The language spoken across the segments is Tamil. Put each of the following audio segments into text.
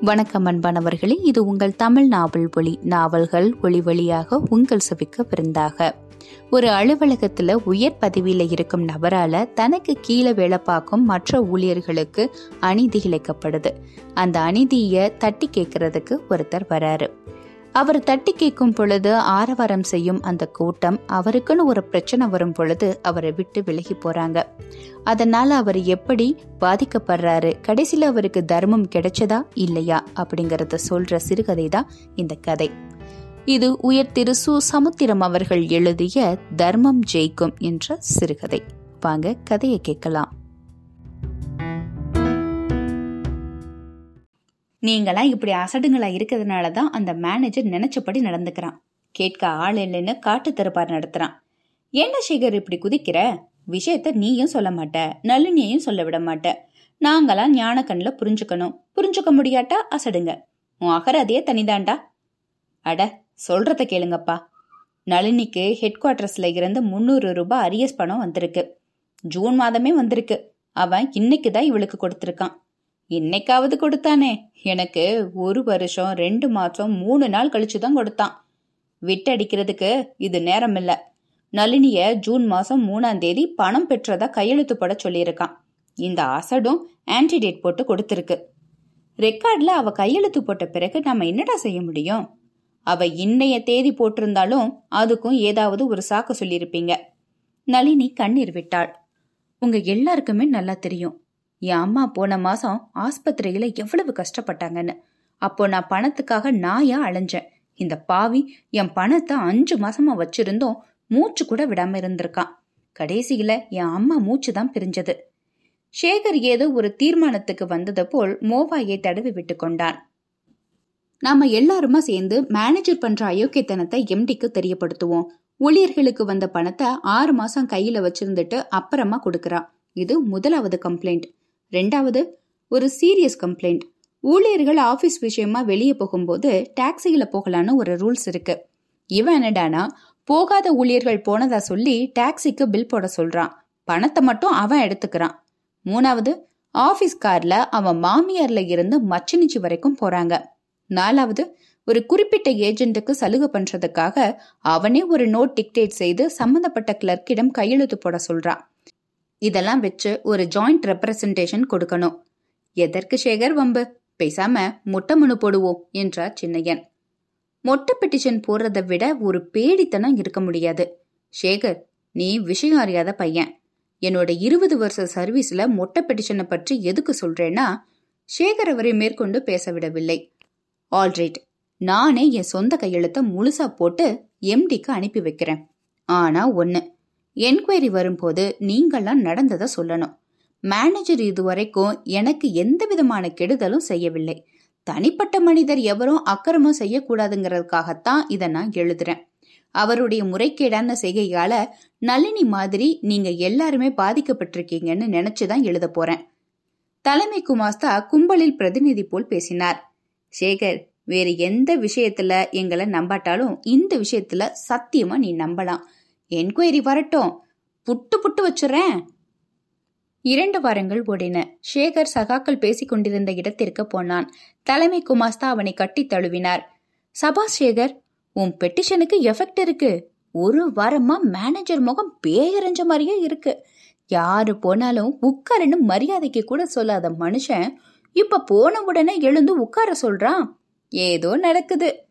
வணக்கம் அன்பானவர்களே. இது உங்கள் தமிழ் நாவல் ஒளி நாவல்கள் ஒளி வழியாக உங்கள் செவிக்க விருந்தாக ஒரு அலுவலகத்துல உயர் பதவியில இருக்கும் நபரால தனக்கு கீழே வேலை பார்க்கும் மற்ற ஊழியர்களுக்கு அநீதி இழைக்கப்படுது. அந்த அநீதியை தட்டி கேட்கறதுக்கு ஒருத்தர் வராரு. அவர் தட்டி கேட்கும் பொழுது ஆரவாரம் செய்யும் அந்த கூட்டம் அவருக்குன்னு ஒரு பிரச்சனை வரும் பொழுது அவரை விட்டு விலகி போறாங்க. அதனால அவர் எப்படி பாதிக்கப்படுறாரு? கடைசியில் அவருக்கு தர்மம் கிடைச்சதா இல்லையா? அப்படிங்கறத சொல்ற சிறுகதை தான் இந்த கதை. இது உயர் திரு சு. சமுத்திரம் அவர்கள் எழுதிய தர்மம் ஜெயிக்கும் என்ற சிறுகதை. வாங்க கதையை கேட்கலாம். நீங்களாம் இப்படி அசடுங்களா இருக்கிறதுனால தான் அந்த மேனேஜர் நினைச்சபடி நடந்துக்கிறான். கேட்க ஆள் இல்லைன்னு காட்டு தருப்பார் நடத்துறான். என்ன சேகர் இப்படி குதிக்கிற? விஷயத்த நீயும் சொல்ல மாட்ட நளினியையும் சொல்ல விட மாட்ட. நாங்களாம் ஞான கண்ணில் புரிஞ்சுக்கணும். புரிஞ்சுக்க முடியாட்டா அசடுங்க. உன் அகராதியே தனிதாண்டா? அட சொல்றத கேளுங்கப்பா. நளினிக்கு ஹெட் குவார்டர்ஸ்ல இருந்து முந்நூறு ரூபாய் அரியஸ் பணம் வந்திருக்கு. ஜூன் மாதமே வந்திருக்கு. அவன் இன்னைக்கு தான் இவளுக்கு கொடுத்துருக்கான். இன்னைக்காவது கொடுத்தானே. எனக்கு ஒரு வருஷம் ரெண்டு மாசம் மூணு நாள் கழிச்சு தான் கொடுத்தான். விட்டடிக்கிறதுக்கு இது நேரம் இல்ல நளினிய ஜூன் மாசம் மூணாம் தேதி பணம் பெற்றதா கையெழுத்து போட சொல்லியிருக்கான். இந்த அசடும் ஆன்டிடேட் போட்டு கொடுத்துருக்கு. ரெக்கார்ட்ல அவ கையெழுத்து போட்ட பிறகு நம்ம என்னடா செய்ய முடியும்? அவ இன்னைய தேதி போட்டிருந்தாலும் அதுக்கும் ஏதாவது ஒரு சாக்கு சொல்லியிருப்பீங்க. நளினி கண்ணீர் விட்டாள். உங்க எல்லாருக்குமே நல்லா தெரியும். என் அம்மா போன மாசம் ஆஸ்பத்திரியில எவ்வளவு கஷ்டப்பட்டாங்கன்னு. அப்போ நான் பணத்துக்காக நாயா அலைஞ்சேன். இந்த பாவி என் பணத்தை அஞ்சு மாசமா வச்சிருந்தோம் மூச்சு கூட விடாம இருந்திருக்கான். கடைசியில என் அம்மா மூச்சு தான் பிரிஞ்சது. சேகர் ஏதோ ஒரு தீர்மானத்துக்கு வந்தது போல் மோவாயை தடவி விட்டு கொண்டான். நாம எல்லாருமா சேர்ந்து மேனேஜர் பண்ற அயோக்கியத்தனத்தை எம்டிக்கு தெரியப்படுத்துவோம். ஊழியர்களுக்கு வந்த பணத்தை ஆறு மாசம் கையில வச்சிருந்துட்டு அப்புறமா கொடுக்கறான் இது முதலாவது கம்ப்ளைண்ட் ரெண்டாவது ஒரு சீரியஸ் கம்ப்ளைண்ட் ஊழியர்கள் ஆஃபீஸ் விஷயமா வெளியே போகும்போது டாக்ஸியில் போகலான்னு ஒரு ரூல்ஸ் இருக்கு. இவன் என்னடானா போகாத ஊழியர்கள் போனதா சொல்லி டாக்ஸிக்கு பில் போட சொல்றான். பணத்தை மட்டும் அவன் எடுத்துக்கிறான். மூணாவது ஆஃபீஸ் கார்ல அவன் மாமியார்ல இருந்து மச்சினிச்சி வரைக்கும் போறாங்க. நாலாவது ஒரு குறிப்பிட்ட ஏஜென்ட்டுக்கு சலுகை பண்றதுக்காக அவனே ஒரு நோட் டிக்டேட் செய்து சம்பந்தப்பட்ட கிளர்க்கிடம் கையெழுத்து போட சொல்றான். இதெல்லாம் வச்சு ஒரு ஜாயிண்ட் ரெப்ரசன்டேஷன் கொடுக்கணும். எதற்கு சேகர் வம்பு? பேசாம மொட்டை மனு போடுவோம் என்றார் சின்னையன். மொட்டை பெட்டிஷன் போடுறதை விட ஒரு பேடித்தனம் இருக்க முடியாது. சேகர் நீ விஷயம் அறியாத பையன். என்னோட இருபது வருஷ சர்வீஸ்ல மொட்டை பெட்டிஷனை பற்றி எதுக்கு சொல்றேன்னா சேகர் அவரை மேற்கொண்டு பேச விடவில்லை. ஆல்ரைட் நானே என் சொந்த கையெழுத்த முழுசா போட்டு எம்டிக்கு அனுப்பி வைக்கிறேன். ஆனா ஒன்னு என்கொயரி வரும்போது நீங்கள்லாம் நடந்ததை சொல்லணும். மேனேஜர் இதுவரைக்கும் எனக்கு எந்த விதமான கெடுதலும் செய்யவில்லை. தனிப்பட்ட மனிதர் எவரும் அக்கிரமம் செய்யக்கூடாதுங்கிறதுக்காகத்தான் இதை நான் எழுதுறேன். அவருடைய முறைகேடான செய்கையால நளினி மாதிரி நீங்க எல்லாருமே பாதிக்கப்பட்டிருக்கீங்கன்னு நினைச்சுதான் எழுத போறேன். தலைமை குமாஸ்தா கும்பலில் பிரதிநிதி போல் பேசினார். சேகர் வேறு எந்த விஷயத்துல எங்களை நம்பாட்டாலும் இந்த விஷயத்துல சத்தியமா நீ நம்பலாம். என்கொயரி வரட்டும். புட்டு புட்டு வச்சுறேன். இரண்டு வாரங்கள் ஓடின. சேகர் சகாக்கள் பேசிக் கொண்டிருந்த இடத்திற்கு போனான். தலைமை குமாஸ்தா அவனை கட்டி தழுவினார். சபா சேகர் உன் பெட்டிஷனுக்கு எஃபெக்ட் இருக்கு. ஒரு வாரமா மேனேஜர் முகம் பேயறிஞ்ச மாதிரியே இருக்கு. யாரு போனாலும் உட்காருன்னு மரியாதைக்கு கூட சொல்லாத மனுஷன் இப்ப போன உடனே எழுந்து உட்கார சொல்றான். ஏதோ நடக்குது.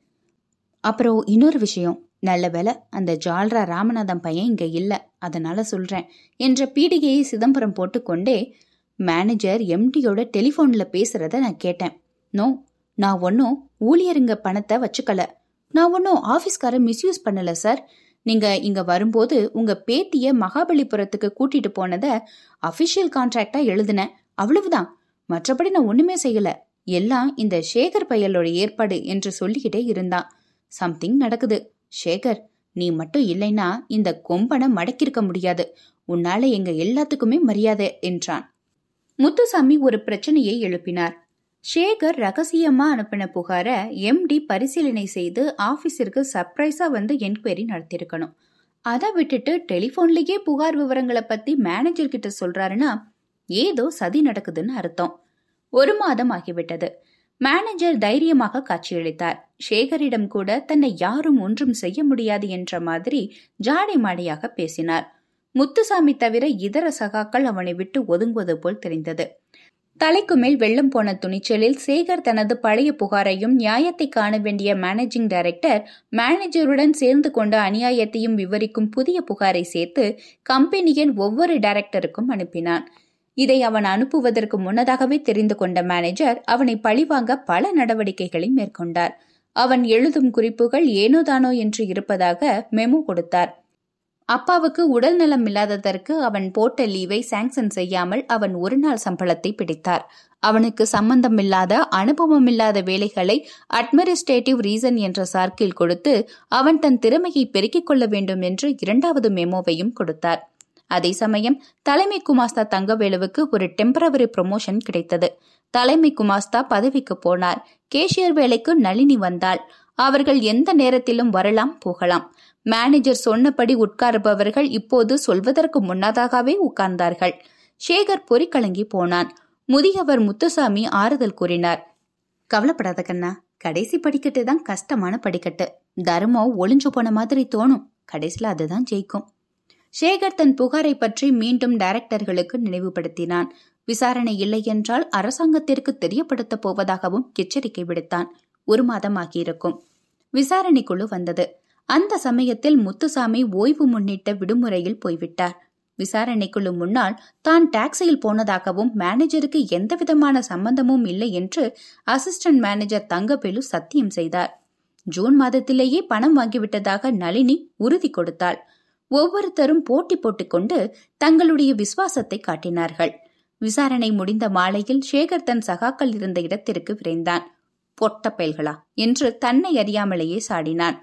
அப்புறம் இன்னொரு விஷயம். நல்ல வேலை அந்த ஜால்ரா ராமநாதன் பையன் இங்க இல்ல அதனால சொல்றேன் என்ற பீடிகையை சிதம்பரம் போட்டுக்கொண்டே மேனேஜர் எம்டியோட டெலிஃபோனில் பேசுறத நான் கேட்டேன். நோ நான் ஒன்னும் ஊழியருங்க பணத்தை வச்சுக்கல. நான் ஒன்னும் ஆபீஸ்கார மிஸ்யூஸ் பண்ணல சார் நீங்க இங்க வரும்போது உங்க பேத்திய மகாபலிபுரத்துக்கு கூட்டிட்டு போனத அபிஷியல் கான்ட்ராக்டா எழுதினேன். அவ்வளவுதான். மற்றபடி நான் ஒண்ணுமே செய்யல. எல்லாம் இந்த சேகர் பையலோட ஏற்பாடு என்று சொல்லிக்கிட்டே இருந்தான். சம்திங் நடக்குது. சேகர் நீ மட்டும் இல்லைன்னா இந்த கொம்பனை மடக்கிருக்க முடியாது. உன்னால எங்க எல்லாத்துக்குமே மரியாதை என்றான். முத்துசாமி ஒரு பிரச்சனையை எழுப்பினார். சேகர் ரகசியமா அனுப்பின புகார எம்டி பரிசீலனை செய்து ஆபீஸிற்கு சர்ப்ரைஸா வந்து என்கொயரி நடத்திருக்கணும் அதை விட்டுட்டு டெலிபோன்லயே புகார் விவரங்களை பத்தி மேனேஜர் கிட்ட சொல்றாருன்னா ஏதோ சதி நடக்குதுன்னு அர்த்தம். ஒரு மாதம் ஆகிவிட்டது. மேனேஜர் தைரியமாக காட்சியளித்தார். சேகரிடம் கூட தன்னை யாரும் ஒன்றும் செய்ய முடியாது என்ற மாதிரி ஜாடி மாடியாக பேசினார். முத்துசாமி தவிர இதர சகாக்கள் அவனை விட்டு ஒதுங்குவது போல் தெரிந்தது. தலைக்கு மேல் வெள்ளம் போன துணிச்சலில் சேகர் தனது பழைய புகாரையும் நியாயத்தை காண வேண்டிய மேனேஜிங் டைரக்டர் மேனேஜருடன் சேர்ந்து கொண்ட அநியாயத்தையும் விவரிக்கும் புதிய புகாரை சேர்த்து கம்பெனியின் ஒவ்வொரு டைரக்டருக்கும் அனுப்பினான். இதை அவன் அனுப்புவதற்கு முன்னதாகவே தெரிந்து கொண்ட மேனேஜர் அவனை பழிவாங்க பல நடவடிக்கைகளை மேற்கொண்டார். அவன் எழுதும் குறிப்புகள் ஏனோதானோ என்று இருப்பதாக மெமோ கொடுத்தார். அப்பாவுக்கு உடல் நலம் இல்லாததற்கு அவன் போட்ட லீவை சாங்ஷன் செய்யாமல் அவன் ஒரு நாள் சம்பளத்தை பிடித்தார். அவனுக்கு சம்பந்தமில்லாத அனுபவமில்லாத வேலைகளை அட்மினிஸ்ட்ரேட்டிவ் ரீசன் என்ற சார்க்கில் கொடுத்து அவன் தன் திறமையை பெருக்கிக் கொள்ள வேண்டும் என்று இரண்டாவது மெமோவையும் கொடுத்தார். அதே சமயம் தலைமை குமாஸ்தா தங்கவேலுவுக்கு ஒரு டெம்பரவரி ப்ரொமோஷன் கிடைத்தது. தலைமை குமாஸ்தா பதவிக்கு போனார். கேஷியர் வேலைக்கு நளினி வந்தாள். அவர்கள் எந்த நேரத்திலும் வரலாம் போகலாம். மேனேஜர் சொன்னபடி உட்காருபவர்கள் இப்போது சொல்வதற்கு முன்னதாகவே உட்கார்ந்தார்கள். சேகர் பொறிக்கலங்கி போனான். முதியவர் முத்துசாமி ஆறுதல் கூறினார். கவலைப்படாத கண்ணா கடைசி படிக்கட்டு தான் கஷ்டமான படிக்கட்டு. தர்மம் ஒளிஞ்சு போன மாதிரி தோணும். கடைசியில் அதுதான் ஜெயிக்கும். சேகர் தன் புகாரை பற்றி மீண்டும் டைரக்டர்களுக்கு நினைவுபடுத்தினான். விசாரணை இல்லை என்றால் அரசாங்கத்திற்கு தெரியப்படுத்தப் போவதாகவும் எச்சரிக்கை விடுத்தான். ஒரு மாதம் ஆகியிருக்கும். விசாரணை குழு வந்தது. அந்த சமயத்தில் முத்துசாமி ஓய்வு முன்னிட்ட விடுமுறையில் போய்விட்டார். விசாரணைக்குழு முன்னால் தான் டாக்ஸியில் போனதாகவும் மேனேஜருக்கு எந்தவிதமான சம்பந்தமும் இல்லை என்று அசிஸ்டன்ட் மேனேஜர் தங்கபெலு சத்தியம் செய்தார். ஜூன் மாதத்திலேயே பணம் வாங்கிவிட்டதாக நளினி உறுதி கொடுத்தாள். ஒவ்வொருத்தரும் போட்டி போட்டுக்கொண்டு தங்களுடைய விசுவாசத்தை காட்டினார்கள். விசாரணை முடிந்த மாலையில் சேகர் தன் சகாக்கள் இருந்த இடத்திற்கு விரைந்தான். பொட்ட பயல்களா? என்று தன்னை அறியாமலேயே சாடினான்.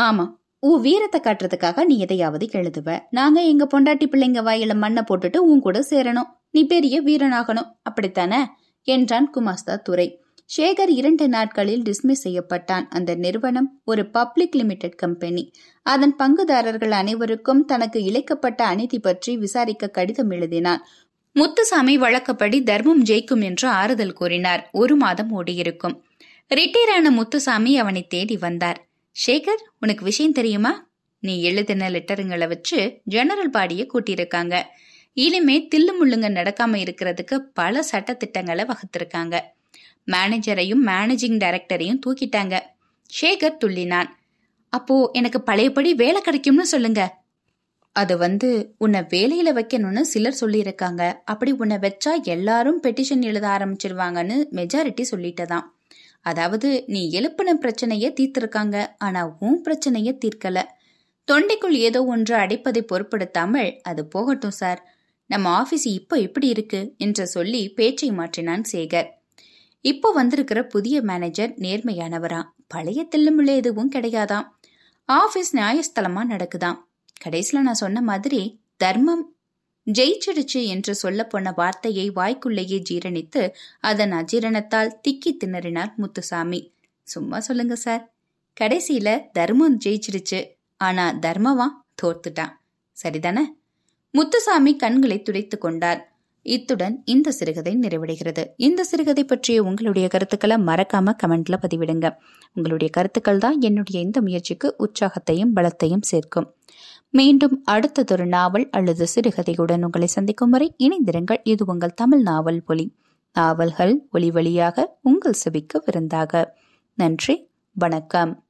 ஆமா உன் வீரத்தை காட்டுறதுக்காக நீ எதையாவது எழுதுவ. நாங்க எங்க பொண்டாட்டி பிள்ளைங்க வாயில மண்ணை போட்டுட்டு உன் கூட சேரணும். நீ பெரிய வீரனாகணும். அப்படித்தானே? என்றான் குமாஸ்தா துரை. சேகர் இரண்டு நாட்களில் டிஸ்மிஸ் செய்யப்பட்டான். அந்த நிறுவனம் ஒரு பப்ளிக் லிமிடெட் கம்பெனி அதன் பங்குதாரர்கள் அனைவருக்கும் தனக்கு இழைக்கப்பட்ட அநீதி பற்றி விசாரிக்க கடிதம் எழுதினான். முத்துசாமி வழக்கப்படி தர்மம் ஜெயிக்கும் என்று ஆறுதல் கூறினார். ஒரு மாதம் ஓடியிருக்கும். ரிட்டையர் ஆன முத்துசாமி அவனை தேடி வந்தார். சேகர் உனக்கு விஷயம் தெரியுமா? நீ எழுதின லெட்டருங்களை வச்சு ஜெனரல் பாடிய கூட்டியிருக்காங்க. இனிமே தில்லு முள்ளுங்க நடக்காம இருக்கிறதுக்கு பல சட்டத்திட்டங்களை வகுத்திருக்காங்க. மேனேஜரையும் மேனேஜிங் டைரக்டரையும் தூக்கிட்டாங்க. சேகர் துள்ளினான். அப்போ எனக்கு பழையபடி வேலை கிடைக்கும்னு சொல்லுங்க. அது வந்து உன்னை வேலையில வைக்கணும்னு சிலர் சொல்லியிருக்காங்க. அப்படி உன்னை வச்சா எல்லாரும் பெட்டிஷன் எழுத ஆரம்பிச்சிருவாங்கன்னு மெஜாரிட்டி சொல்லிட்டதான் அதாவது நீ எழுப்பின பிரச்சனைய தீர்த்திருக்காங்க. ஆனா உன் பிரச்சனைய தீர்க்கல. தொண்டைக்குள் ஏதோ ஒன்று அடைப்பதை பொருட்படுத்தாமல் அது போகட்டும் சார். நம்ம ஆபீஸ் இப்போ எப்படி இருக்கு? என்று சொல்லி பேச்சை மாற்றினான் சேகர். இப்போ வந்திருக்கிற புதிய மேனேஜர் நேர்மையானவராம் பழைய தில்லுமுள்ள எதுவும் கிடையாதாம் ஆபீஸ் நியாயஸ்தலமா நடக்குதாம் கடைசியில நான் சொன்ன மாதிரி தர்மம் ஜெயிச்சிடுச்சு என்று சொல்ல போன வார்த்தையை வாய்க்குள்ளேயே ஜீரணித்து அதன் அஜீரணத்தால் திக்கி திணறினார் முத்துசாமி. சும்மா சொல்லுங்க சார். கடைசியில தர்மம் ஜெயிச்சிடுச்சு. ஆனா தர்மவா தோர்த்துட்டான் சரிதானே? முத்துசாமி கண்களை துடைத்து கொண்டார். இத்துடன் இந்த சிறுகதை நிறைவடைகிறது. இந்த சிறுகதை பற்றிய உங்களுடைய கருத்துக்களை மறக்காம கமெண்ட்ல பதிவிடுங்க. உங்களுடைய கருத்துக்கள் தான் என்னுடைய இந்த முயற்சிக்கு உற்சாகத்தையும் பலத்தையும் சேர்க்கும். மீண்டும் அடுத்ததொரு நாவல் அல்லது சிறுகதையுடன் உங்களை சந்திக்கும் வரை இணைந்திருங்கள். இது உங்கள் தமிழ் நாவல் ஒலி. நாவல்கள் ஒளி வழியாக உங்கள் செவிக்கு விருந்தாக. நன்றி. வணக்கம்.